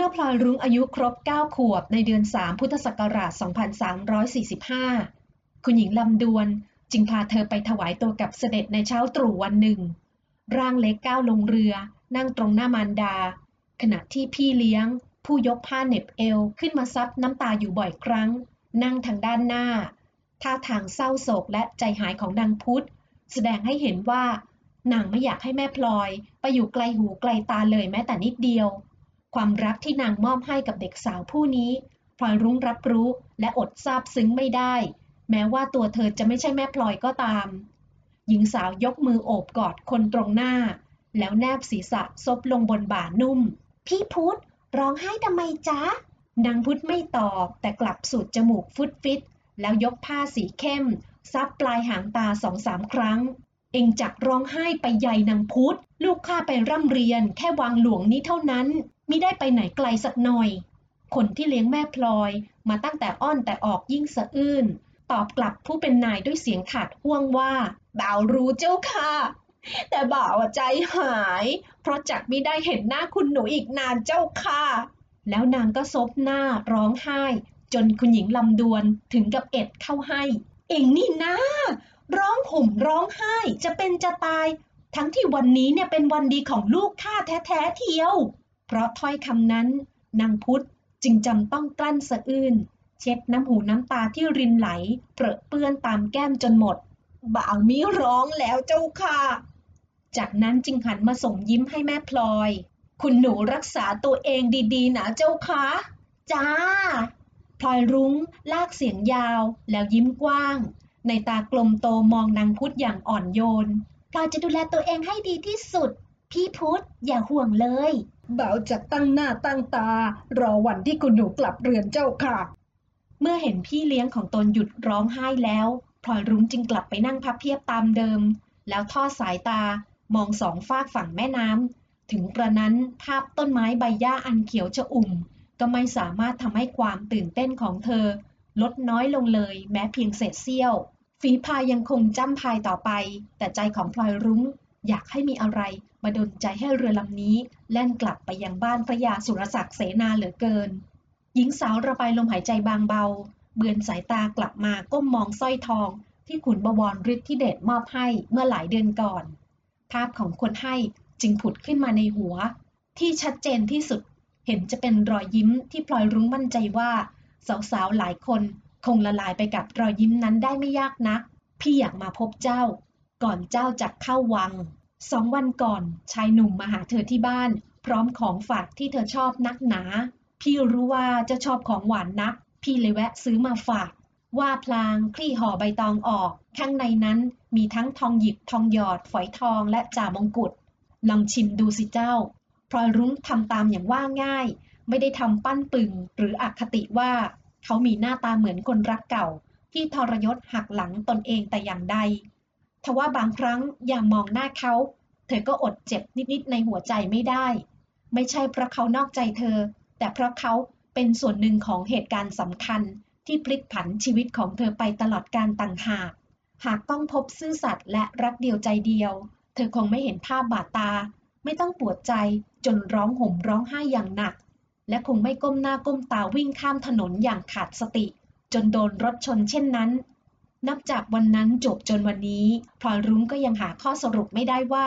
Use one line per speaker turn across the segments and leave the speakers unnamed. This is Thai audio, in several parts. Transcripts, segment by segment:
มื่อพลอยรุ้งอายุครบ 9 ขวบในเดือน 3 พุทธศักราช 2345 คุณหญิงลำดวนจึงพาเธอไปถวายตัวกับเสด็จในเช้าตรู่วันหนึ่ง ร่างเล็กก้าวลงเรือ นั่งตรงหน้ามารดา ขณะที่พี่เลี้ยง ผู้ยกผ้าเหน็บเอวขึ้นมาซับน้ำตาอยู่บ่อยครั้ง นั่งทางด้านหน้า ท่าทางเศร้าโศกและใจหายของนางพุทธแสดงให้เห็นว่านางไม่อยากให้แม่พลอย ไปอยู่ไกลหูไกลตาเลยแม้แต่นิดเดียว ความรักที่นางมอบให้กับเด็กสาวผู้นี้พลอยรุ้งรับรู้และอดซาบซึ้งไม่ได้ แม้ว่าตัวเธอจะไม่ใช่แม่พลอยก็ตาม หญิงสาวยกมือโอบกอดคนตรงหน้า แล้วแนบศีรษะซบลงบนบ่านุ่ม พี่พุธร้องไห้ทำไมจ๊ะนางพุธไม่ตอบแต่กลับสูดจมูกฟุดฟิต แล้วยกผ้าสีเข้ม ซับปลายหางตาสองสามครั้ง เองจักร้องไห้ไปใหญ่นางพุธลูกข้าไปร่ำเรียนแค่วางหลวงนี้เท่านั้น มิได้ไปไหนไกลสักหน่อย คนที่เลี้ยงแม่พลอยมาตั้งแต่อ้อนแต่ออกยิ่งสะอื้นตอบกลับผู้เป็นนายด้วยเสียงขาดห่วงว่าบ่าวรู้เจ้าค่ะ แต่บ่าวใจหาย เพราะจักไม่ได้เห็นหน้าคุณหนูอีกนานเจ้าค่ะ แล้วนางก็ซบหน้าร้องไห้ จนคุณหญิงลำดวนถึงกับเอ็ดเข้าให้ เองนี่นะ ร้องห่มร้องไห้จะเป็นจะตาย ทั้งที่วันนี้เนี่ยเป็นวันดีของลูกข้าแท้ๆเทียว เพราะถ้อยคำนั้น นางพุทธจึงจำต้องกลั้นสะอื้น เช็ดน้ำหูน้ำตาที่รินไหล เปรอะเปื้อนตามแก้มจนหมด บ่าวมิร้องแล้วเจ้าค่ะ จากนั้นจึงหันมาส่งยิ้มให้แม่พลอย คุณหนูรักษาตัวเองดีๆนะเจ้าค่ะ จ้า พลอยรุ้ง ลากเสียงยาว แล้วยิ้มกว้าง ในตากลมโตมองนางพุทธอย่างอ่อนโยน พลอยจะดูแลตัวเองให้ดีที่สุด พี่พุทธอย่าห่วงเลย
บ่าวจะตั้งหน้าตั้งตา รอวันที่คุณหนูกลับเรือนเจ้าค่ะ
เมื่อเห็นพี่เลี้ยงของตนหยุดร้องไห้แล้วพลอยรุ้งจึงกลับไปนั่งพับเพียบตามเดิม แล้วทอดสายตามองสองฝากฝั่งแม่น้ำถึงกระนั้นภาพต้นไม้ใบหญ้าอันเขียวชอุ่ม ก็ไม่สามารถทำให้ความตื่นเต้นของเธอ ลดน้อยลงเลยแม้เพียงเศษเสี้ยว ฝีพายยังคงจ้ำพายต่อไป แต่ใจของพลอยรุ้ง อยากให้มีอะไรมาดลใจให้เรือลำนี้ แล่นกลับไปยังบ้านพระยาสุรศักดิ์เสนาเหลือเกิน หญิงสาวระบายลมหายใจบางเบา เบือนสายตากลับมาก้มมองสร้อยทองที่ขุนบวรฤทธิเดชมอบให้เมื่อหลายเดือนก่อน ภาพของคนให้จึงผุดขึ้นมาในหัว ที่ชัดเจนที่สุดเห็นจะเป็นรอยยิ้มที่พลอยรุ้งมั่นใจว่า สาวๆหลายคนคงละลายไปกับรอยยิ้มนั้นได้ไม่ยากนัก พี่อยากมาพบเจ้า ก่อนเจ้าจะเข้าวัง สองวันก่อนชายหนุ่มมาหาเธอที่บ้าน พร้อมของฝากที่เธอชอบนักหนา พี่รู้ว่าเจะชอบของหวานนัก พี่เลยแวะซื้อมาฝาก ว่าพลางคลี่ห่อใบตองออก ข้างในนั้นมีทั้งทองหยิบทองหยอด ฝอยทองและจ่ามงกุฎ ลองชิมดูสิเจ้า พลอยรุ้งทำตามอย่างว่าง่าย ไม่ได้ทำปั้นปึงหรืออคติว่า เขามีหน้าตาเหมือนคนรักเก่า ที่ทรยศหักหลังตนเองแต่อย่างใด ทว่าบางครั้งอย่างมองหน้าเขา เธอก็อดเจ็บนิดๆในหัวใจไม่ได้ ไม่ใช่เพราะเขานอกใจเธอ แต่เพราะเขาเป็นส่วนหนึ่งของเหตุการณ์สำคัญที่พลิกผันชีวิตของเธอไปตลอดการต่างหาก หากต้องพบซื่อสัตย์และรักเดียวใจเดียว เธอคงไม่เห็นภาพบาดตา ไม่ต้องปวดใจจนร้องห่มร้องไห้อย่างหนัก และคงไม่ก้มหน้าก้มตาวิ่งข้ามถนนอย่างขาดสติ จนโดนรถชนเช่นนั้น นับจากวันนั้นจบจนวันนี้พลอยรุ้งก็ยังหาข้อสรุปไม่ได้ว่า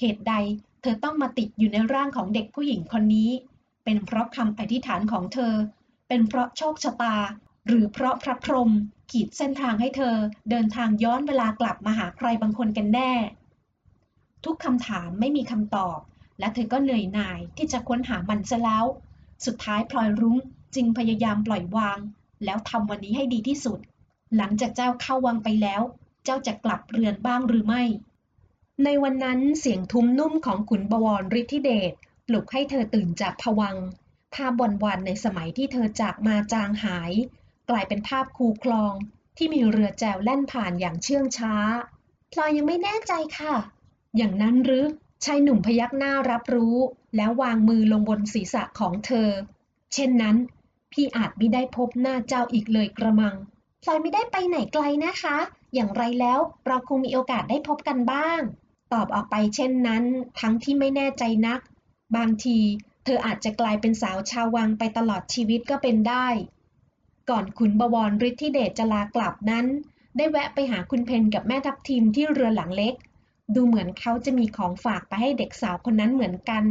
เหตุใดเธอต้องมาติดอยู่ในร่างของเด็กผู้หญิงคนนี้ เป็นเพราะคำอธิษฐานของเธอ เป็นเพราะโชคชะตา หรือเพราะพระพรหมขีดเส้นทางให้เธอเดินทางย้อนเวลากลับมาหาใครบางคนกันแน่ ทุกคำถามไม่มีคำตอบ และเธอก็เหนื่อยหน่ายที่จะค้นหามันซะแล้ว สุดท้ายพลอยรุ้งจึงพยายามปล่อยวาง แล้วทำวันนี้ให้ดีที่สุด หลังจากเจ้าเข้าวังไปแล้ว เจ้าจะกลับเรือนบ้างหรือไม่ ในวันนั้นเสียงทุ้มนุ่มของขุนบวรฤทธิเดชปลุกให้เธอตื่นจากผวัง ภาพวันวันในสมัยที่เธอจากมาจางหาย กลายเป็นภาพคูคลองที่มีเรือแจวแล่นผ่านอย่างเชื่องช้า พลอยยังไม่แน่ใจค่ะ อย่างนั้นหรือชายหนุ่มพยักหน้ารับรู้ แล้ววางมือลงบนศีรษะของเธอ เช่นนั้น พี่อาจไม่ได้พบหน้าเจ้าอีกเลยกระมัง พลอยไม่ได้ไปไหนไกลนะคะ อย่างไรแล้วเราคงมีโอกาสได้พบกันบ้าง ตอบออกไปเช่นนั้น ทั้งที่ไม่แน่ใจนัก บางที เธออาจจะกลายเป็นสาวชาววังไปตลอดชีวิตก็เป็นได้ ก่อนขุนบวรฤทธิเดชจะลากลับนั้น ได้แวะไปหาคุณเพนกับแม่ทัพทีมที่เรือหลังเล็ก ดูเหมือนเขาจะมีของฝากไปให้เด็กสาวคนนั้นเหมือนกัน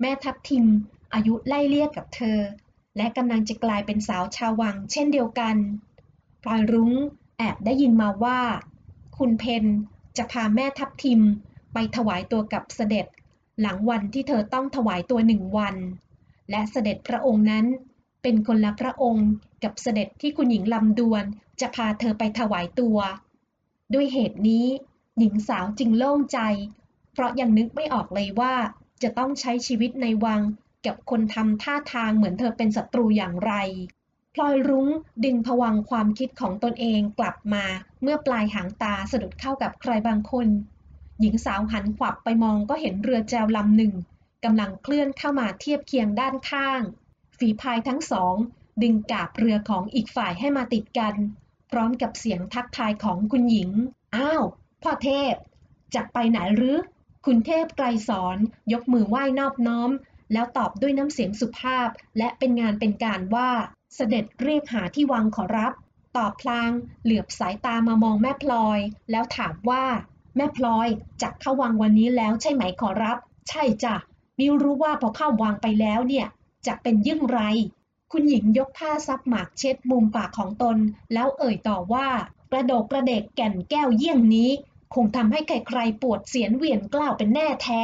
แม่ทัพทิม อายุไล่เลี่ยกับเธอ และกำลังจะกลายเป็นสาวชาววัง เช่นเดียวกัน ลอยรุ้งแอบได้ยินมาว่า คุณเพนจะพาแม่ทัพทิมไปถวายตัวกับเสด็จ หลังวันที่เธอต้องถวายตัวหนึ่งวัน และเสด็จพระองค์นั้นเป็นคนละพระองค์กับเสด็จที่คุณหญิงลำดวนจะพาเธอไปถวายตัว ด้วยเหตุนี้ หญิงสาวจึงโล่งใจ เพราะยังนึกไม่ออกเลยว่าจะต้องใช้ชีวิตในวังกับคนทำท่าทางเหมือนเธอเป็นศัตรูอย่างไร พลอยรุ้งดึงผวังความคิดของตนเองกลับมา เมื่อปลายหางตาสะดุดเข้ากับใครบางคน หญิงสาวหันขวับไปมองก็เห็นเรือแจวลำหนึ่งกำลังเคลื่อนเข้ามาเทียบเคียงด้านข้าง ฝีพายทั้งสอง ดึงกาบเรือของอีกฝ่ายให้มาติดกัน พร้อมกับเสียงทักทายของคุณหญิง อ้าว พ่อเทพจะไปไหนหรือ คุณเทพไกรสอนยกมือไหว้นอบน้อม แล้วตอบด้วยน้ำเสียงสุภาพและเป็นงานเป็นการว่า เสด็จเรียกหาที่วังขอรับ ตอบพลางเหลือบสายตามามองแม่พลอย แล้วถามว่า แม่พลอยจักเข้าวังวันนี้แล้วใช่ไหมขอรับ ใช่จ้ะมิวรู้ว่าพอเข้าวังไปแล้วเนี่ยจะเป็นยิ่งไร คุณหญิงยกผ้าซับหมากเช็ดมุมปากของตน แล้วเอ่ยต่อว่า กระโดกกระเดกแก่นแก้วเยี่ยงนี้ คงทำให้ใครๆปวดเสียนเหวียนกล้าวเป็นแน่แท้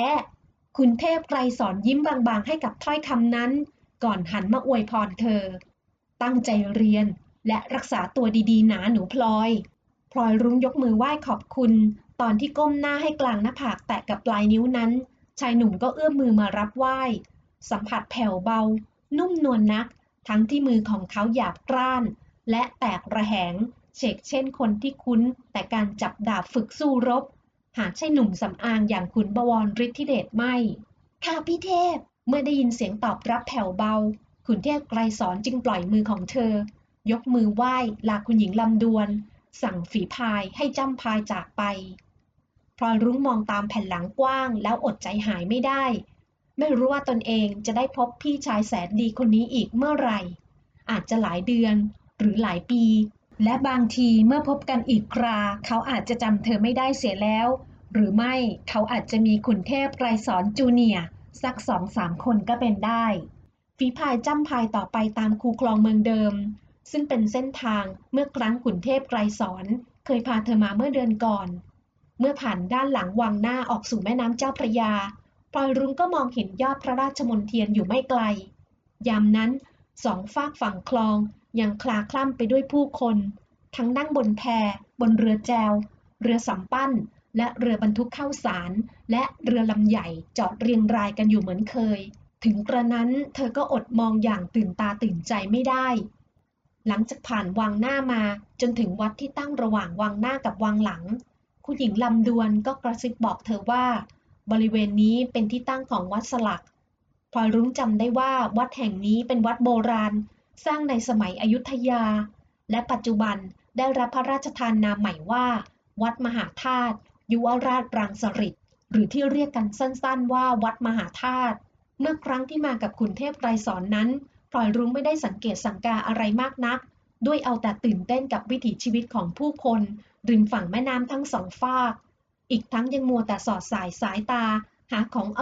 คุณเทพไกรสอนยิ้มบางๆให้กับถ้อยคำนั้น ก่อนหันมาอวยพรเธอ ตั้งใจเรียน และรักษาตัวดีๆ หนาหนูพลอย พลอยรุ้งยกมือไหว้ขอบคุณ ตอนที่ก้มหน้าให้กลางหน้าผากแตะกับปลายนิ้วนั้น ชายหนุ่มก็เอื้อมมือมารับไหว้ สัมผัสแผ่วเบา นุ่มนวลนนัก ทั้งที่มือของเขาหยาบกร้าน และแตกระแหงเฉกเช่นคนที่คุ้น แต่การจับดาบฝึกสู้รบ หากใช่หนุ่มสำอางอย่างขุนบวรฤทธิเดชไม่ ค่ะพี่เทพ เมื่อได้ยินเสียงตอบรับแผ่วเบา ขุนเทพไกรสอนจึงปล่อยมือของเธอ ยกมือไหว้ลาคุณหญิงลำดวน สั่งฝีพายให้จ้ำพายจากไป พลอยรุ้งมองตามแผ่นหลังกว้าง แล้วอดใจหายไม่ได้ ไม่รู้ว่าตนเองจะได้พบพี่ชายแสนดีคนนี้อีกเมื่อไหร่ อาจจะหลายเดือนหรือหลายปี และบางทีเมื่อพบกันอีกครา เขาอาจจะจำเธอไม่ได้เสียแล้ว หรือไม่เขาอาจจะมีขุนเทพไกรสอนจูเนียสักสองสามคนก็เป็นได้ ฝีพายจ้ำพายต่อไปตามคูคลองเมืองเดิม ซึ่งเป็นเส้นทางเมื่อครั้งขุนเทพไกรสอนเคยพาเธอมาเมื่อเดือนก่อน เมื่อผ่านด้านหลังวังหน้าออกสู่แม่น้ำเจ้าพระยาพลอยรุ้งก็มองเห็นยอดพระราชมนเทียนอยู่ไม่ไกล ยามนั้นสองฝากฝั่งคลองยังคลาคล่ำไปด้วยผู้คน ทั้งนั่งบนแพ บนเรือแจว เรือสำปั้น และเรือบรรทุกข้าวสาร และเรือลำใหญ่จอดเรียงรายกันอยู่เหมือนเคย ถึงกระนั้นเธอก็อดมองอย่างตื่นตาตื่นใจไม่ได้ หลังจากผ่านวังหน้ามาจนถึงวัดที่ตั้งระหว่างวังหน้ากับวังหลัง คุณหญิงลำดวนก็กระซิบบอกเธอว่า บริเวณนี้เป็นที่ตั้งของวัดสลักพลอยรุ้งจำได้ว่าวัดแห่งนี้เป็นวัดโบราณ สร้างในสมัยอยุธยา และปัจจุบันได้รับพระราชทานนามใหม่ว่า วัดมหาธาตุยุวราชรังสฤษหรือที่เรียกกันสั้นๆว่าวัดมหาธาตุ เมื่อครั้งที่มากับขุนเทพไกรสอนนั้นพลอยรุ้งไม่ได้สังเกตสังกาอะไรมากนัก ด้วยเอาแต่ตื่นเต้นกับวิถีชีวิตของผู้คน ริมฝั่งแม่น้ำทั้งสองฝาก อีกทั้งยังมัวแต่สอดสายสายตา หาของอ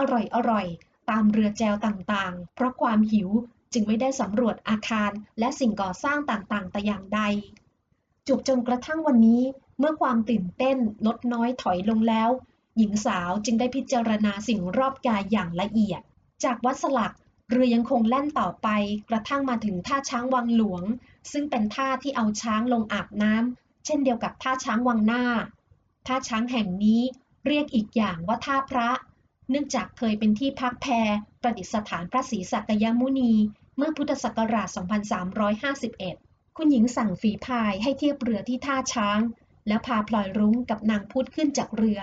ร่อยๆตามเรือแจวต่างๆ เพราะความหิวจึงไม่ได้สำรวจอาคารและสิ่งก่อสร้างต่างๆ แต่อย่างใดจบจนกระทั่งวันนี้เมื่อความตื่นเต้นลดน้อยถอยลงแล้ว หญิงสาวจึงได้พิจารณาสิ่งรอบกายอย่างละเอียด จากวัดสลักเรือยังคงแล่นต่อไปกระทั่งมาถึงท่าช้างวังหลวง ซึ่งเป็นท่าที่เอาช้างลงอาบน้ำเช่นเดียวกับท่าช้างวังหน้า ท่าช้างแห่งนี้เรียกอีกอย่างว่าท่าพระ เนื่องจากเคยเป็นที่พักแพประดิษฐานพระศรีสักยมุนี เมื่อพุทธศักราช 2351 คุณหญิงสั่งฝีพายให้เทียบเรือที่ท่าช้าง แล้วพาพลอยรุ้งกับนางพุทธขึ้นจากเรือ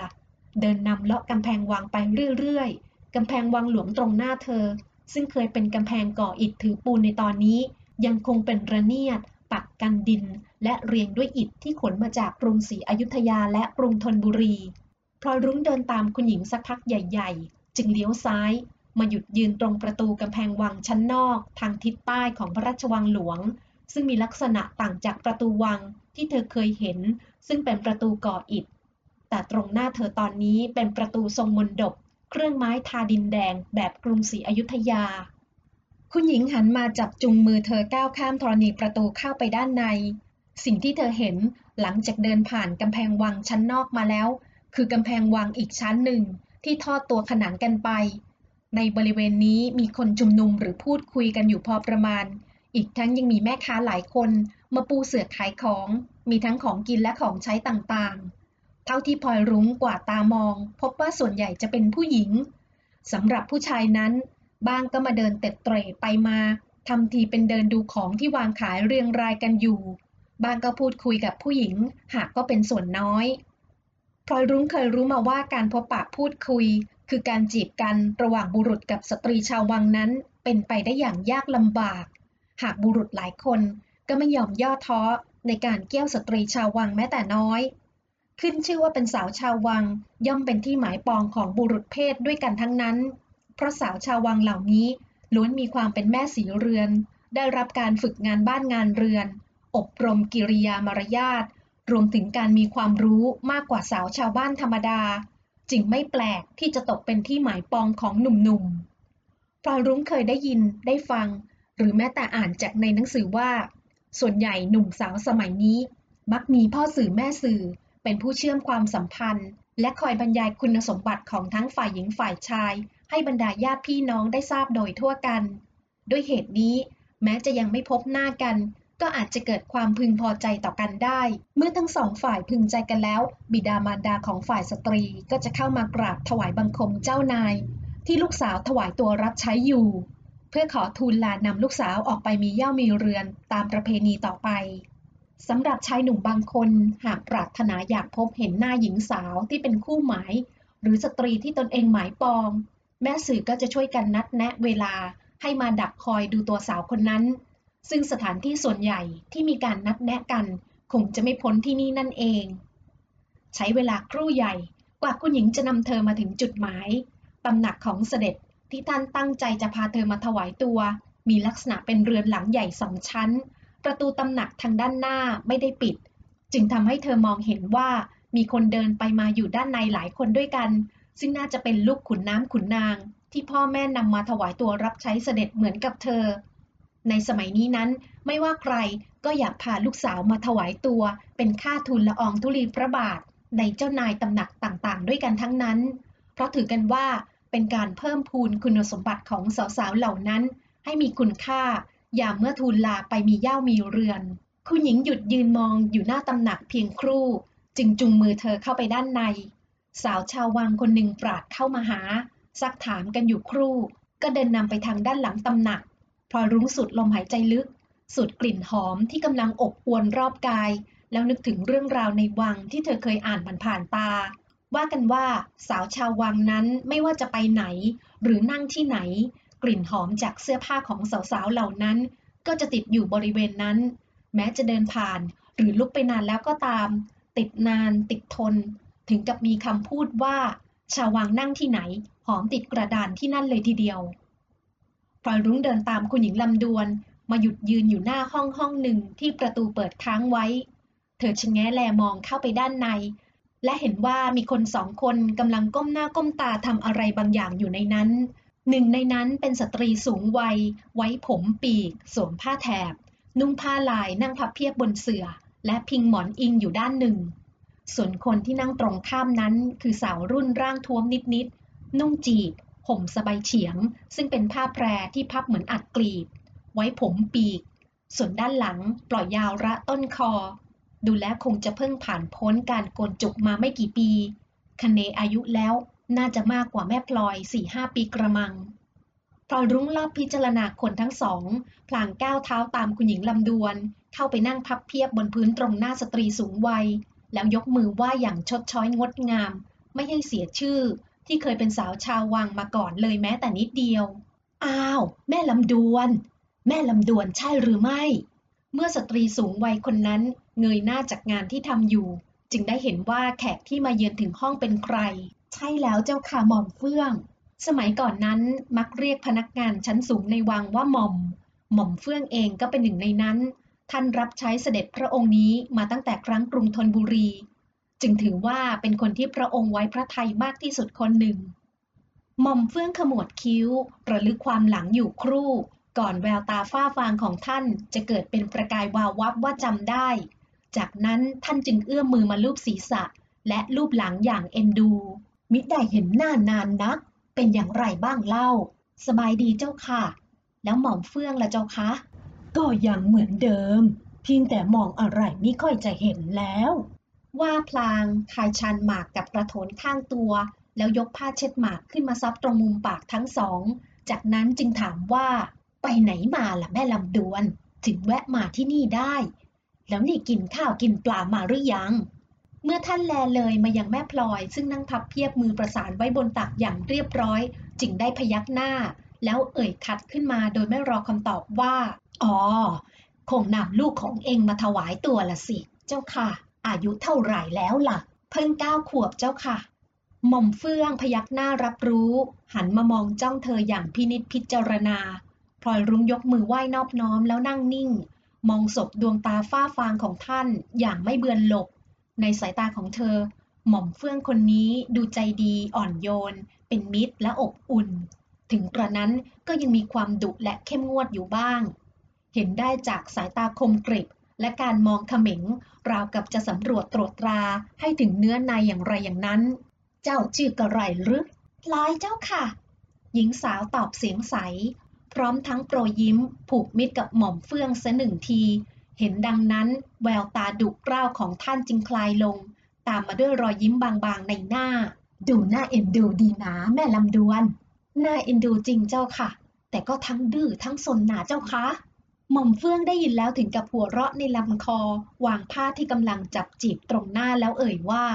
เดินนำเลาะกำแพงวังไปเรื่อยๆ กำแพงวังหลวงตรงหน้าเธอ ซึ่งเคยเป็นกำแพงก่ออิฐถือปูนในตอนนี้ ยังคงเป็นระเนียด ปักกันดิน และเรียงด้วยอิฐที่ขนมาจากกรุงศรีอยุธยาและกรุงธนบุรีพลอยรุ้งเดินตามคุณหญิงสักพักใหญ่ ๆ จึงเลี้ยวซ้าย มาหยุดยืนตรงประตูกำแพงวังชั้นนอก ทางทิศใต้ของพระราชวังหลวง ซึ่งมีลักษณะต่างจากประตูวังที่เธอเคยเห็น ซึ่งเป็นประตูก่ออิฐแต่ตรงหน้าเธอตอนนี้เป็นประตูทรงมนดบ เครื่องไม้ทาดินแดงแบบกรุงศรีอยุธยา คุณหญิงหันมาจับจุงมือเธอก้าวข้ามธรณีประตูเข้าไปด้านใน สิ่งที่เธอเห็นหลังจากเดินผ่านกำแพงวังชั้นนอกมาแล้ว คือกำแพงวังอีกชั้นหนึ่งที่ทอดตัวขนานกันไป ในบริเวณนี้มีคนชุมนุมหรือพูดคุยกันอยู่พอประมาณ อีกทั้งยังมีแม่ค้าหลายคนมาปูเสือขายของ มีทั้งของกินและของใช้ต่างๆ เท่าที่พลอยรุ้งกว่าตามอง พบว่าส่วนใหญ่จะเป็นผู้หญิงสำหรับผู้ชายนั้นบางก็มาเดินเต็ดเตร่ไปมาทำทีเป็นเดินดูของที่วางขายเรียงรายกันอยู่บางก็พูดคุยกับผู้หญิง หากก็เป็นส่วนน้อยพลอยรุ้งเคยรู้มาว่าการพบปะพูดคุย คือการจีบกันระหว่างบุรุษกับสตรีชาววังนั้น เป็นไปได้อย่างยากลำบาก หากบุรุษหลายคนก็ไม่ยอมย่อท้อในการเกี่ยวสตรีชาววังแม้แต่น้อย ขึ้นชื่อว่าเป็นสาวชาววัง ย่อมเป็นที่หมายปองของบุรุษเพศด้วยกันทั้งนั้น เพราะสาวชาววังเหล่านี้ล้วนมีความเป็นแม่ศรีเรือน ได้รับการฝึกงานบ้านงานเรือน อบรมกิริยามารยาทรวมถึงการมีความรู้มากกว่าสาวชาวบ้านธรรมดา จึงไม่แปลกที่จะตกเป็นที่หมายปองของหนุ่มๆพลอยรุ้งเคยได้ยินได้ฟัง หรือแม้แต่อ่านจากในหนังสือว่า ส่วนใหญ่หนุ่มสาวสมัยนี้ มักมีพ่อสื่อแม่สื่อ เป็นผู้เชื่อมความสัมพันธ์ และคอยบรรยายคุณสมบัติของทั้งฝ่ายหญิงฝ่ายชาย ให้บรรดาญาติพี่น้องได้ทราบโดยทั่วกัน ด้วยเหตุนี้ แม้จะยังไม่พบหน้ากัน ก็อาจจะเกิดความพึงพอใจต่อกันได้ เมื่อทั้งสองฝ่ายพึงใจกันแล้ว บิดามารดาของฝ่ายสตรีก็จะเข้ามากราบถวายบังคมเจ้านาย ที่ลูกสาวถวายตัวรับใช้อยู่ เพื่อขอทูลลานำลูกสาวออกไปมีเย่ามีเรือนตามประเพณีต่อไป สำหรับชายหนุ่มบางคนหากปรารถนาอยากพบเห็นหน้าหญิงสาวที่เป็นคู่หมาย หรือสตรีที่ตนเองหมายปอง แม่สื่อก็จะช่วยกันนัดแนะเวลาให้มาดักคอยดูตัวสาวคนนั้น ซึ่งสถานที่ส่วนใหญ่ที่มีการนัดแนะกัน คงจะไม่พ้นที่นี่นั่นเอง ใช้เวลาครู่ใหญ่กว่าคุณหญิงจะนำเธอมาถึงจุดหมายตำหนักของเสด็จที่ท่านตั้งใจจะพาเธอมาถวายตัว มีลักษณะเป็นเรือนหลังใหญ่สองชั้น ประตูตำหนักทางด้านหน้าไม่ได้ปิด จึงทำให้เธอมองเห็นว่ามีคนเดินไปมาอยู่ด้านในหลายคนด้วยกัน ซึ่งน่าจะเป็นลูกขุนน้ำขุนนาง ที่พ่อแม่นำมาถวายตัวรับใช้เสด็จเหมือนกับเธอ ในสมัยนี้นั้นไม่ว่าใครก็อยากพาลูกสาวมาถวายตัว เป็นค่าทุนละอองธุลีพระบาท ในเจ้านายตำหนักต่างๆ ด้วยกันทั้งนั้น เพราะถือกันว่าเป็นการเพิ่มพูนคุณสมบัติของสาวๆเหล่านั้น ให้มีคุณค่า ย่าเมื่อทูลลาไปมีเย่ามีเรือน คุณหญิงหยุดยืนมองอยู่หน้าตำหนักเพียงครู่ จึงจุงมือเธอเข้าไปด้านใน สาวชาววังคนหนึ่งปราดเข้ามาหา ซักถามกันอยู่ครู่ ก็เดินนำไปทางด้านหลังตำหนัก พอรุ้งสุดลมหายใจลึกสูดกลิ่นหอมที่กำลังอบอวนรอบกาย แล้วนึกถึงเรื่องราวในวังที่เธอเคยอ่านผ่านผ่านตา ว่ากันว่าสาวชาววังนั้นไม่ว่าจะไปไหน หรือนั่งที่ไหน กลิ่นหอมจากเสื้อผ้าของสาวๆเหล่านั้น ก็จะติดอยู่บริเวณนั้น แม้จะเดินผ่าน หรือลุกไปนานแล้วก็ตาม ติดนานติดทน ถึงกับมีคำพูดว่า ชาววังนั่งที่ไหน หอมติดกระดานที่นั่นเลยทีเดียวพลอยรุ้งเดินตามคุณหญิงลำดวน มาหยุดยืนอยู่หน้าห้องห้องหนึ่งที่ประตูเปิดค้างไว้ เธอชะแงแลมองเข้าไปด้านใน และเห็นว่ามีคนสองคนกำลังก้มหน้าก้มตาทำอะไรบางอย่างอยู่ในนั้น หนึ่งในนั้นเป็นสตรีสูงวัย ไว้ผมปีก สวมผ้าแถบ นุ่งผ้าลายนั่งพับเพียบบนเสือ่อ และพิงหมอนอิงอยู่ด้านหนึ่ง ส่วนคนที่นั่งตรงข้ามนั้นคือสาวรุ่นร่างท้วมนิดๆ นุ่งจีบห่มสบายเฉียง ซึ่งเป็นผ้าแพรที่พับเหมือนอัดกลีบ ไว้ผมปีก ส่วนด้านหลังปล่อยยาวระต้นคอ ดูแลคงจะเพิ่งผ่านพ้นการโกนจุกมาไม่กี่ปีคเนอายุแล้ว น่าจะมากกว่าแม่พลอยสี่ห้าปีกระมังพลอยรุ้งรอบพิจารณาคนทั้งสอง พลางก้าวเท้าตามคุณหญิงลำดวน เข้าไปนั่งพับเพียบบนพื้นตรงหน้าสตรีสูงวัย แล้วยกมือไหว้อย่างชดช้อยงดงาม ไม่ให้เสียชื่อ ที่เคยเป็นสาวชาววังมาก่อนเลยแม้แต่นิดเดียว อ้าว แม่ลำดวน แม่ลำดวนใช่หรือไม่ เมื่อสตรีสูงวัยคนนั้น เงยหน้าจากงานที่ทำอยู่ จึงได้เห็นว่าแขกที่มาเยือนถึงห้องเป็นใคร ใช่แล้วเจ้าค่ะหม่อมเฟื่อง สมัยก่อนนั้นมักเรียกพนักงานชั้นสูงในวังว่าหม่อม หม่อมเฟื่องเองก็เป็นหนึ่งในนั้น ท่านรับใช้เสด็จพระองค์นี้มาตั้งแต่ครั้งกรุงธนบุรี จึงถือว่าเป็นคนที่พระองค์ไว้พระทัยมากที่สุดคนหนึ่ง หม่อมเฟื่องขมวดคิ้ว ระลึกความหลังอยู่ครู่ ก่อนแววตาฝ้าฟางของท่านจะเกิดเป็นประกายวาววับว่าจำได้ จากนั้นท่านจึงเอื้อมมือมาลูบศีรษะ และลูบหลังอย่างเอ็นดู มิได้เห็นหน้านานนัก เป็นอย่างไรบ้างเล่า สบายดีเจ้าค่ะ แล้วหม่อมเฟื่องละเจ้าคะ
ก็ยังเหมือนเดิม เพียงแต่มองอะไรไม่ค่อยจะเห็นแล้ว
ว่าพลางคายชันหมากกับกระโถนข้างตัว แล้วยกผ้าเช็ดหมากขึ้นมาซับตรงมุมปากทั้งสอง จากนั้นจึงถามว่า ไปไหนมาล่ะแม่ลำดวน ถึงแวะมาที่นี่ได้ แล้วนี่กินข้าวกินปลามาหรือยัง เมื่อท่านแลเลยมายังแม่พลอย ซึ่งนั่งพับเพียบมือประสานไว้บนตักอย่างเรียบร้อย จึงได้พยักหน้า แล้วเอ่ยคัดขึ้นมาโดยไม่รอคำตอบว่า อ๋อ คงนำลูกของเองมาถวายตัวละสิ เจ้าค่ะ อายุเท่าไหร่แล้วล่ะ เพิ่งเก้าขวบเจ้าค่ะ หม่อมเฟื่องพยักหน้ารับรู้ หันมามองจ้องเธออย่างพินิจพิจารณา พลอยรุ้งยกมือไหว้นอบน้อมแล้วนั่งนิ่ง มองศพดวงตาฝ้าฟางของท่านอย่างไม่เบือนหลบ ในสายตาของเธอ หม่อมเฟื่องคนนี้ดูใจดีอ่อนโยน เป็นมิตรและอบอุ่น ถึงกระนั้นก็ยังมีความดุและเข้มงวดอยู่บ้าง เห็นได้จากสายตาคมกริบและการมองเขม็งราวกับจะสำรวจตรวจตราให้ถึงเนื้อในอย่างไรอย่างนั้น เจ้าชื่อกระไรหรือลายเจ้าค่ะ หญิงสาวตอบเสียงใส พร้อมทั้งโปรยยิ้มผูกมิตรกับหม่อมเฟื่องเสหนึ่งที เห็นดังนั้นแววตาดุกร้าวของท่านจึงคลายลง ตามมาด้วยรอยยิ้มบางๆในหน้า ดูหน่าเอ็นดูดีนะแม่ลำดวนหน่าเอ็นดูจริงเจ้าค่ะ แต่ก็ทั้งดื้อทั้งสนหนาเจ้าคะหม่อมเฟื่องได้ยินแล้วถึงกับหัวเราะในลำคอ วางผ้าที่กำลังจับจีบตรงหน้าแล้วเอ่ยว่า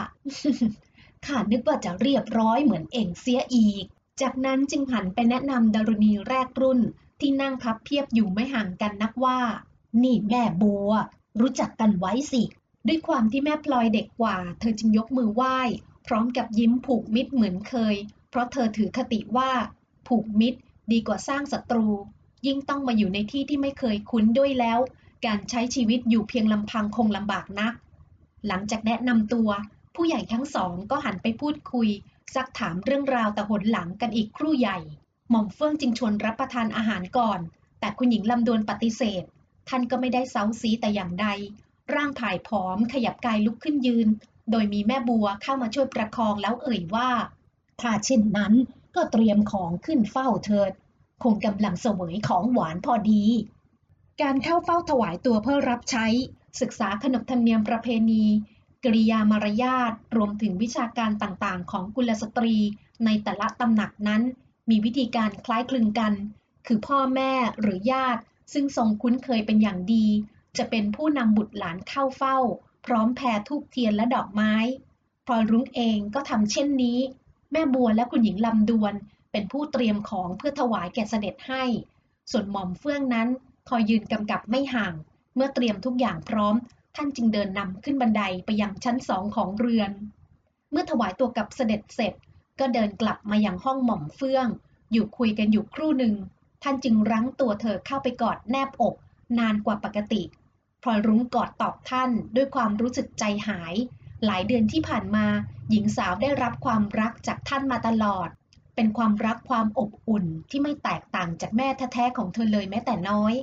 ข้านึกว่าจะเรียบร้อยเหมือนเองเสียอีก จากนั้นจึงหันไปแนะนำดารุณีแรกรุ่นที่นั่งพับเพียบอยู่ไม่ห่างกันนักว่า นี่แม่บัว รู้จักกันไว้สิ ด้วยความที่แม่พลอยเด็กกว่า เธอจึงยกมือไหว้ พร้อมกับยิ้มผูกมิตรเหมือนเคย เพราะเธอถือคติว่า ผูกมิตรดีกว่าสร้างศัตรู ยิ่งต้องมาอยู่ในที่ที่ไม่เคยคุ้นด้วยแล้ว การใช้ชีวิตอยู่เพียงลำพังคงลำบากนัก หลังจากแนะนำตัว ผู้ใหญ่ทั้งสองก็หันไปพูดคุยซักถามเรื่องราวแต่หนหลังกันอีกครู่ใหญ่ หม่อมเฟื่องจึงชวนรับประทานอาหารก่อน แต่คุณหญิงลำดวนปฏิเสธ ท่านก็ไม่ได้เซาซีแต่อย่างใด ร่างผายผอมขยับกายลุกขึ้นยืน โดยมีแม่บัวเข้ามาช่วยประคองแล้วเอ่ยว่า ถ้าเช่นนั้นก็เตรียมของขึ้นเฝ้าเถิด คงกำลังเสวยของหวานพอดี การเข้าเฝ้าถวายตัวเพื่อรับใช้ ศึกษาขนบธรรมเนียมประเพณี กริยามารยาทรวมถึงวิชาการต่างๆ ของกุลสตรีในแต่ละตำหนักนั้น มีวิธีการคล้ายคลึงกัน คือพ่อแม่หรือญาติ ซึ่งทรงคุ้นเคยเป็นอย่างดี จะเป็นผู้นำบุตรหลานเข้าเฝ้า พร้อมแพรทูบเทียนและดอกไม้พลอยรุ้งเองก็ทำเช่นนี้ แม่บัวและคุณหญิงลำดวนเป็นผู้เตรียมของเพื่อถวายแก่เสด็จให้ ส่วนหม่อมเฟื่องนั้นคอยยืนกำกับไม่ห่าง เมื่อเตรียมทุกอย่างพร้อม ท่านจึงเดินนำขึ้นบันไดไปยังชั้นสองของเรือน เมื่อถวายตัวกับเสด็จเสร็จ ก็เดินกลับมายังห้องหม่อมเฟื่อง อยู่คุยกันอยู่ครู่หนึ่ง ท่านจึงรั้งตัวเธอเข้าไปกอดแนบอก นานกว่าปกติ พลอยรุ้งกอดตอบท่านด้วยความรู้สึกใจหาย หลายเดือนที่ผ่านมา หญิงสาวได้รับความรักจากท่านมาตลอด เป็นความรักความอบอุ่นที่ไม่แตกต่างจากแม่แท้ๆของเธอเลยแม้แต่น้อย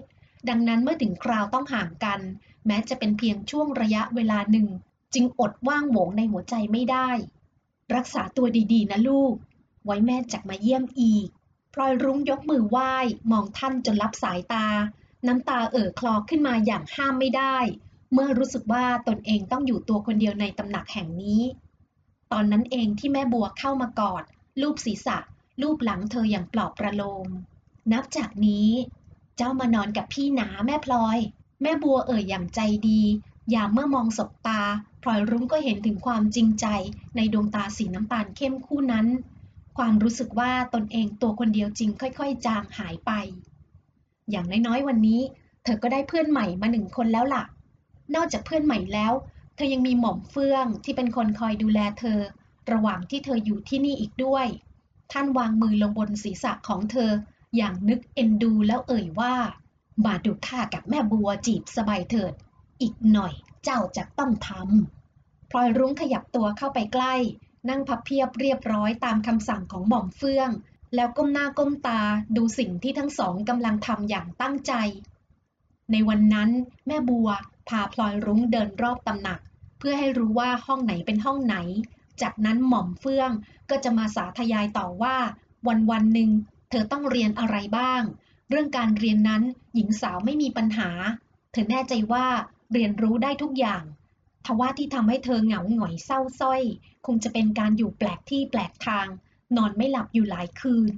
ดังนั้นเมื่อถึงคราวต้องห่างกัน แม้จะเป็นเพียงช่วงระยะเวลาหนึ่ง จึงอดว่างโหวงในหัวใจไม่ได้ รักษาตัวดีๆ นะลูก ไว้แม่จักมาเยี่ยมอีก พลอยรุ้งยกมือไหว้ มองท่านจนรับสายตา น้ำตาเอ่อคลอขึ้นมาอย่างห้ามไม่ได้ เมื่อรู้สึกว่าตนเองต้องอยู่ตัวคนเดียวในตำหนักแห่งนี้ ตอนนั้นเองที่แม่บัวเข้ามากอด ลูบศีรษะ ลูบหลังเธออย่างปลอบประโลม นับจากนี้ เจ้ามานอนกับพี่หนาแม่พลอย แม่บัวเอ่ยอย่างใจดียามเมื่อมองสบตาพลอยรุ้งก็เห็นถึงความจริงใจในดวงตาสีน้ำตาลเข้มคู่นั้น ความรู้สึกว่าตนเองตัวคนเดียวจริงค่อยๆ จางหายไป อย่างน้อยๆ วันนี้ เธอก็ได้เพื่อนใหม่มาหนึ่งคนแล้วล่ะ นอกจากเพื่อนใหม่แล้ว เธอยังมีหม่อมเฟื่องที่เป็นคนคอยดูแลเธอ ระหว่างที่เธออยู่ที่นี่อีกด้วย ท่านวางมือลงบนศีรษะของเธอ อย่างนึกเอ็นดูแล้วเอ่ยว่ามาดูท่ากับแม่บัวจีบสบายเถิด อีกหน่อยเจ้าจะต้องทำพลอยรุ้งขยับตัวเข้าไปใกล้ นั่งพับเพียบเรียบร้อยตามคำสั่งของหม่อมเฟื่อง แล้วก้มหน้าก้มตาดูสิ่งที่ทั้งสองกำลังทำอย่างตั้งใจ ในวันนั้นแม่บัวพาพลอยรุ้งเดินรอบตำหนัก เพื่อให้รู้ว่าห้องไหนเป็นห้องไหน จากนั้นหม่อมเฟื่องก็จะมาสาธยายต่อว่า วันวันหนึ่งเธอต้องเรียนอะไรบ้าง เรื่องการเรียนนั้นหญิงสาวไม่มีปัญหา เธอแน่ใจว่าเรียนรู้ได้ทุกอย่าง ทว่าที่ทำให้เธอเหงาหงอยเศร้าส้อย คงจะเป็นการอยู่แปลกที่แปลกทาง นอนไม่หลับอยู่หลายคืน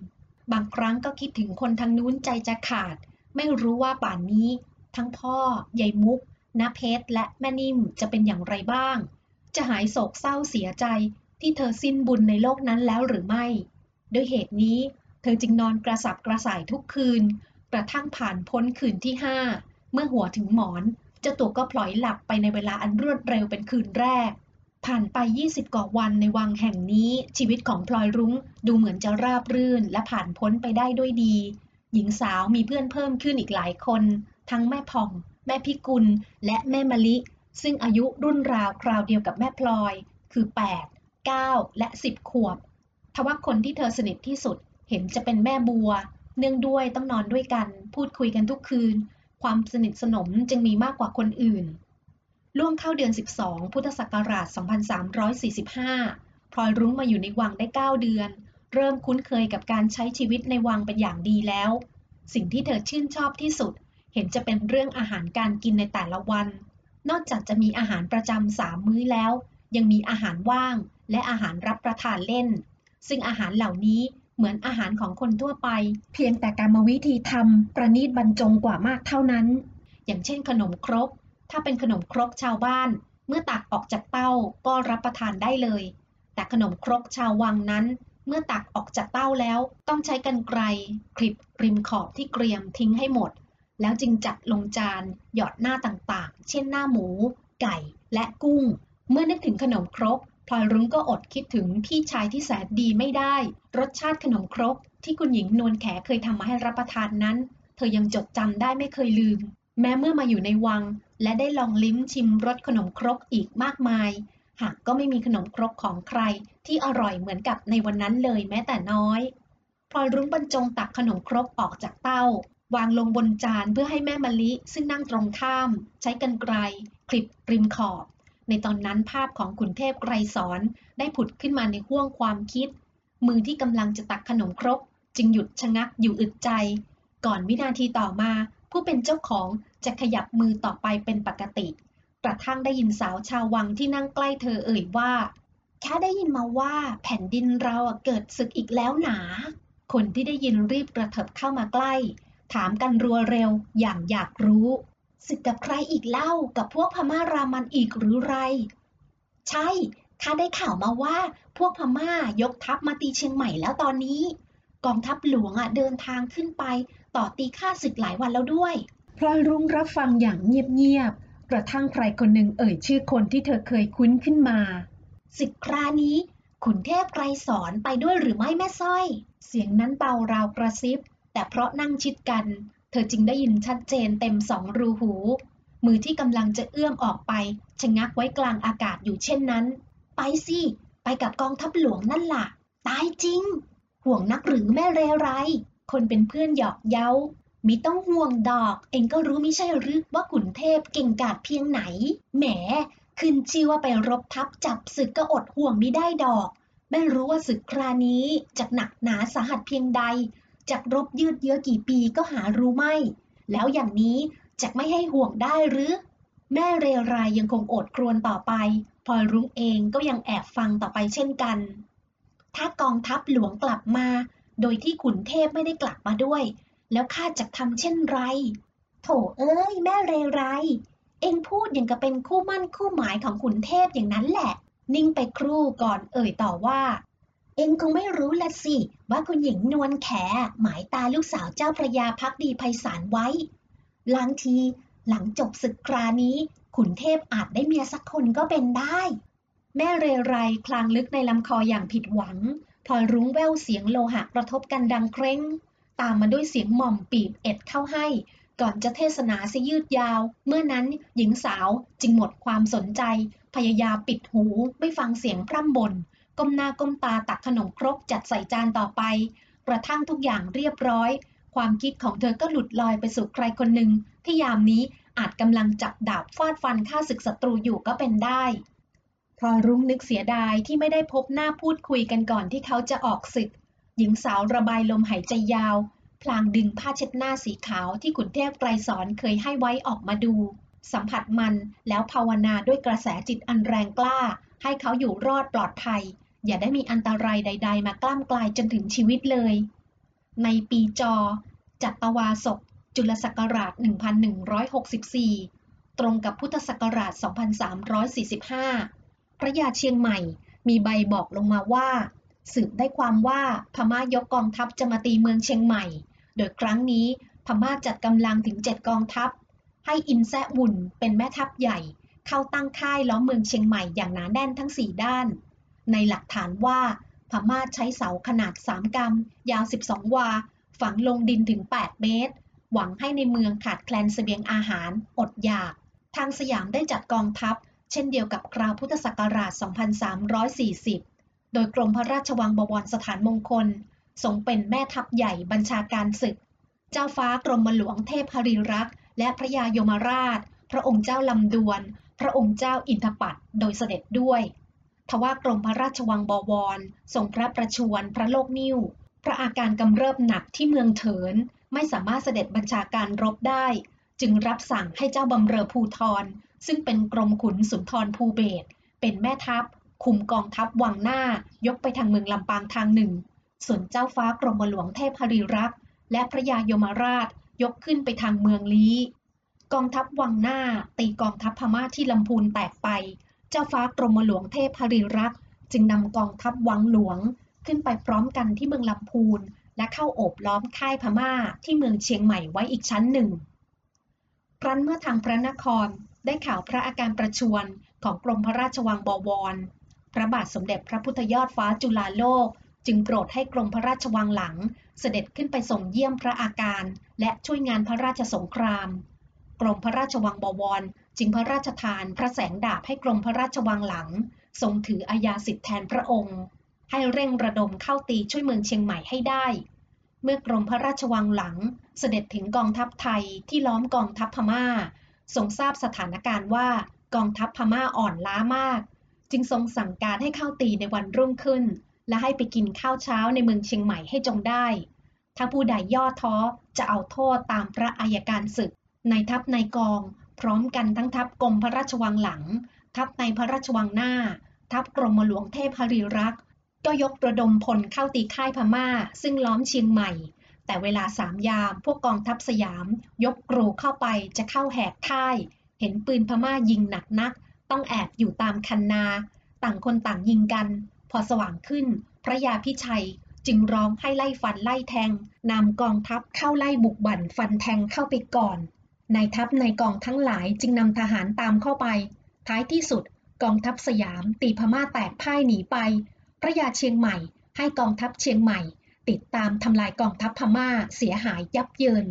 บางครั้งก็คิดถึงคนทางนู้นใจจะขาด ไม่รู้ว่าป่านนี้ ทั้งพ่อยายมุกนาเพชรและแม่นิ่มจะเป็นอย่างไรบ้าง จะหายโศกเศร้าเสียใจที่เธอสิ้นบุญในโลกนั้นแล้วหรือไม่ด้วยเหตุนี้ เธอจึงนอนกระสับกระส่ายทุกคืน กระทั่งผ่านพ้นคืนที่ห้าเมื่อหัวถึงหมอน เจ้าตัวก็พลอยหลับไปในเวลาอันรวดเร็วเป็นคืนแรก ผ่านไป 20 กว่าวันในวังแห่งนี้ ชีวิตของพลอยรุ้งดูเหมือนจะราบรื่นและผ่านพ้นไปได้ด้วยดี หญิงสาวมีเพื่อนเพิ่มขึ้นอีกหลายคน ทั้งแม่ผ่อง แม่พิกุล และแม่มะลิ ซึ่งอายุรุ่นราวคราวเดียวกับแม่พลอย คือ 8 9 และ 10 ขวบ ทว่าคนที่เธอสนิทที่สุดเห็นจะเป็นแม่บัว เนื่องด้วยต้องนอนด้วยกัน พูดคุยกันทุกคืน ความสนิทสนมจึงมีมากกว่าคนอื่น ล่วงเข้าเดือน 12 พุทธศักราช 2345 พลอยรุ้งมาอยู่ในวังได้ 9 เดือน เริ่มคุ้นเคยกับการใช้ชีวิตในวังเป็นอย่างดีแล้ว สิ่งที่เธอชื่นชอบที่สุด เห็นจะเป็นเรื่องอาหารการกินในแต่ละวัน นอกจากจะมีอาหารประจำสามมื้อแล้ว ยังมีอาหารว่างและอาหารรับประทานเล่น ซึ่งอาหารเหล่านี้ เหมือนอาหารของคนทั่วไป เพียงแต่กรรมวิธีทำประณีตบรรจงกว่ามากเท่านั้น อย่างเช่นขนมครก ถ้าเป็นขนมครกชาวบ้าน เมื่อตักออกจากเต้าก็รับประทานได้เลย แต่ขนมครกชาววังนั้น เมื่อตักออกจากเต้าแล้ว ต้องใช้กันไกรคลิปริมขอบที่เกรียมทิ้งให้หมด แล้วจึงจัดลงจานหยอดหน้าต่างๆ เช่นหน้าหมู ไก่และกุ้ง เมื่อนึกถึงขนมครก พลอยรุ้งก็อดคิดถึงพี่ชายที่แสนดีไม่ได้ รสชาติขนมครก ที่คุณหญิงนวลแขเคยทำมาให้รับประทานนั้น เธอยังจดจำได้ไม่เคยลืม แม้เมื่อมาอยู่ในวัง และได้ลองลิ้มชิมรสขนมครกอีกมากมาย หากก็ไม่มีขนมครกของใคร ที่อร่อยเหมือนกับในวันนั้นเลยแม้แต่น้อยพลอยรุ้งบรรจงตักขนมครกออกจากเต้า วางลงบนจานเพื่อให้แม่มะลิซึ่งนั่งตรงข้าม ใช้กันไกรคลิปริมขอบ ในตอนนั้นภาพของขุนเทพไกรสอนได้ผุดขึ้นมาในห้วงความคิด มือที่กำลังจะตักขนมครก จึงหยุดชะงักอยู่อึดใจ ก่อนวินาทีต่อมา ผู้เป็นเจ้าของจะขยับมือต่อไปเป็นปกติ กระทั่งได้ยินสาวชาววังที่นั่งใกล้เธอเอ่ยว่าแค่ได้ยินมาว่าแผ่นดินเราเกิดศึกอีกแล้วหนา คนที่ได้ยินรีบกระเถิบเข้ามาใกล้ ถามกันรัวเร็วอย่างอยากรู้ ศึกกับใครอีกเล่ากับพวกพม่ารามันอีกหรือไร ใช่ข้าได้ข่าวมาว่าพวกพม่ายกทัพมาตีเชียงใหม่แล้วตอนนี้ กองทัพหลวงอะเดินทางขึ้นไป ต่อตีข้าศึกหลายวันแล้วด้วย พลอยรุ้งรับฟังอย่างเงียบๆกระทั่งใครคนหนึ่งเอ่ยชื่อคนที่เธอเคยคุ้นขึ้นมาศึกครานี้ขุนเทพไกรสอนไปด้วยหรือไม่แม่สร้อย เสียงนั้นเบาราวกระซิบ แต่เพราะนั่งชิดกัน เธอจึงได้ยินชัดเจนเต็มสองรูหู มือที่กำลังจะเอื้อมออกไป ชะงักไว้กลางอากาศอยู่เช่นนั้น ไปสิ ไปกับกองทัพหลวงนั่นล่ะ ตายจริง ห่วงนักหรือแม่เรไร คนเป็นเพื่อนหยอกเย้ามิต้องห่วงดอก เองก็รู้ไม่ใช่หรือว่าขุนเทพเก่งกาจเพียงไหน แหม ขึ้นชื่อว่าไปรบทับจับศึกก็อดห่วงไม่ได้ดอก ไม่รู้ว่าศึกครานี้จะหนักหนาสาหัสเพียงใด จากรบยืดเยื้อกี่ปีก็หารู้ไม่ แล้วอย่างนี้จะไม่ให้ห่วงได้หรือ แม่เรไรยังคงอดครวญต่อไป พลอยรุ้งเองก็ยังแอบฟังต่อไปเช่นกัน ถ้ากองทัพหลวงกลับมา โดยที่ขุนเทพไม่ได้กลับมาด้วย แล้วข้าจะทำเช่นไร โถเอ้ย แม่เรไร เองพูดอย่างกับเป็นคู่มั่นคู่หมายของขุนเทพอย่างนั้นแหละ นิ่งไปครู่ก่อนเอ่ยต่อว่า เองคงไม่รู้ละสิ ว่าคุณหญิงนวลแขหมายตาลูกสาวเจ้าพระยาพักดีไพศาลไว้ ลางทีหลังจบศึกครานี้ ขุนเทพอาจได้เมียสักคนก็เป็นได้ แม่เรไรคลางลึกในลำคออย่างผิดหวัง พลอยรุ้งแววเสียงโลหะกระทบกันดังเคร่ง ตามมาด้วยเสียงหม่อมปีบเอ็ดเข้าให้ ก่อนจะเทศนาซะยืดยาว เมื่อนั้นหญิงสาวจึงหมดความสนใจ พยายามปิดหูไม่ฟังเสียงพร่ำบ่น ก้มหน้าก้มตาตักขนมครกจัดใส่จานต่อไป กระทั่งทุกอย่างเรียบร้อย ความคิดของเธอก็หลุดลอยไปสู่ใครคนหนึ่งที่ยามนี้อาจกำลังจับดาบฟาดฟันฆ่าศึกศัตรูอยู่ก็เป็นได้พลอยรุ้งนึกเสียดายที่ไม่ได้พบหน้าพูดคุยกันก่อนที่เขาจะออกศึก หญิงสาวระบายลมหายใจยาว พลางดึงผ้าเช็ดหน้าสีขาวที่ขุนเทพไกรสอนเคยให้ไว้ออกมาดู สัมผัสมันแล้วภาวนาด้วยกระแสจิตอันแรงกล้า ให้เขาอยู่รอดปลอดภัย อย่าได้มีอันตรายใด ๆ มากล้ำกลายจนถึงชีวิตเลย ในปีจอ จัตวาศก จุลศักราช 1164 ตรงกับพุทธศักราช 2345 พระยาเชียงใหม่มีใบบอกลงมาว่า สืบได้ความว่าพม่ายกกองทัพจะมาตีเมืองเชียงใหม่ โดยครั้งนี้พม่าจัดกำลังถึงเจ็ดกองทัพ ให้อินแซวุ่นเป็นแม่ทัพใหญ่ เข้าตั้งค่ายล้อมเมืองเชียงใหม่อย่างหนาแน่นทั้งสี่ด้าน ในหลักฐานว่าพม่าใช้เสาขนาด 3กำยาว 12 วา ฝังลงดินถึง 8 เมตร หวังให้ในเมืองขาดแคลนเสบียงอาหาร อดอยาก ทางสยามได้จัดกองทัพ เช่นเดียวกับคราวพุทธศักราช 2340 โดยกรมพระราชวังบวรสถานมงคลทรงเป็นแม่ทัพใหญ่บัญชาการศึก เจ้าฟ้ากรมหลวงเทพหริรักษ์และพระยายมราช พระองค์เจ้าลำดวน พระองค์เจ้าอินทปัตโดยเสด็จด้วย ทว่ากรมพระราชวังบวรทรงพระประชวรพระโลกนิ่วพระอาการกำเริบหนักที่เมืองเถิน ไม่สามารถเสด็จบัญชาการรบได้ จึงรับสั่งให้เจ้าบำเรอภูทรซึ่งเป็นกรมขุนสุนทรภูเบศเป็นแม่ทัพ คุมกองทัพวังหน้ายกไปทางเมืองลำปางทางหนึ่ง ส่วนเจ้าฟ้ากรมหลวงเทพหริรักษ์และพระยายมราชยกขึ้นไปทางเมืองลี้ กองทัพวังหน้าตีกองทัพพม่าที่ลำพูนแตกไป เจ้าฟ้ากรมหลวงเทพหริรักษ์จึงนำกองทัพวังหลวงขึ้นไปพร้อมกันที่เมืองลำพูน และเข้าโอบล้อมค่ายพม่าที่เมืองเชียงใหม่ไว้อีกชั้นหนึ่งครั้นเมื่อทางพระนครได้ข่าวพระอาการประชวรของกรมพระราชวังบวร พระบาทสมเด็จพระพุทธยอดฟ้าจุฬาโลก จึงโปรดให้กรมพระราชวังหลัง เสด็จขึ้นไปส่งเยี่ยมพระอาการ และช่วยงานพระราชสงคราม กรมพระราชวังบวร จึงพระราชทานพระแสงดาบให้กรมพระราชวังหลัง ทรงถืออาญาสิทธิแทนพระองค์ ให้เร่งระดมเข้าตีช่วยเมืองเชียงใหม่ให้ได้ เมื่อกรมพระราชวังหลังเสด็จถึงกองทัพไทยที่ล้อมกองทัพพม่า ทรงทราบสถานการณ์ว่ากองทัพพม่าอ่อนล้ามาก จึงทรงสั่งการให้เข้าตีในวันรุ่งขึ้น และให้ไปกินข้าวเช้าในเมืองเชียงใหม่ให้จงได้ ถ้าผู้ใดย่อท้อจะเอาโทษตามพระอัยการศึก ในทัพในกอง พร้อมกันทั้งทัพกรมพระราชวังหลัง ทัพในพระราชวังหน้า ทัพกรมหลวงเทพหริรักษ์ก็ยกระดมพลเข้าตีค่ายพม่า ซึ่งล้อมเชียงใหม่ แต่เวลาสามยามพวกกองทัพสยาม ยกกรูเข้าไปจะเข้าแหกค่าย เห็นปืนพม่ายิงหนักนัก ต้องแอบอยู่ตามคันนา ต่างคนต่างยิงกัน พอสว่างขึ้น พระยาพิชัยจึงร้องให้ไล่ฟันไล่แทงนำกองทัพเข้าไล่บุกบั่นฟันแทงเข้าไปก่อน นายทัพในกองทั้งหลายจึงนำทหารตามเข้าไป ท้ายที่สุดกองทัพสยามตีพม่าแตกพ่ายหนีไป พระยาเชียงใหม่ให้กองทัพเชียงใหม่ ติดตามทำลายกองทัพพม่าเสียหายยับเยิน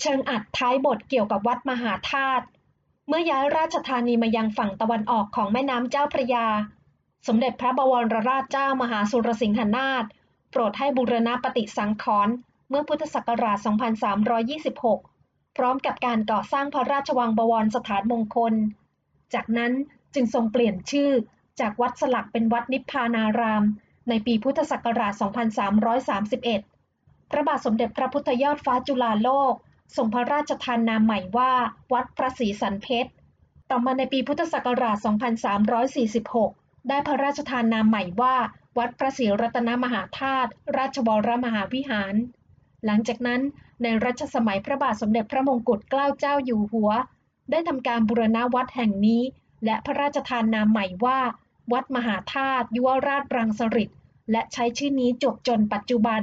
เชิงอัดท้ายบทเกี่ยวกับวัดมหาธาตุ เมื่อย้ายราชธานีมายังฝั่งตะวันออกของแม่น้ำเจ้าพระยา สมเด็จพระบวรราชเจ้ามหาสุรสิงหนาถโปรดให้บูรณะปฏิสังขรณ์ เมื่อพุทธศักราช 2326 พร้อมกับการก่อสร้างพระราชวังบวรสถานมงคล จากนั้นจึงทรงเปลี่ยนชื่อจากวัดสลักเป็นวัดนิพพานาราม ในปีพุทธศักราช 2331 พระบาทสมเด็จพระพุทธยอดฟ้าจุฬาโลกทรงพระราชทานนามใหม่ว่าวัดพระศรีสันเพชร ต่อมาในปีพุทธศักราช 2346 ได้พระราชทานนามใหม่ว่า วัดพระศรีรัตนมหาธาตุราชวรมหาวิหาร หลังจากนั้นในรัชสมัยพระบาทสมเด็จพระมงกุฎเกล้าเจ้าอยู่หัว ได้ทำการบูรณะวัดแห่งนี้ และพระราชทานนามใหม่ว่า วัดมหาธาตุยุวราชรังสฤษและใช้ชื่อนี้จบจนปัจจุบัน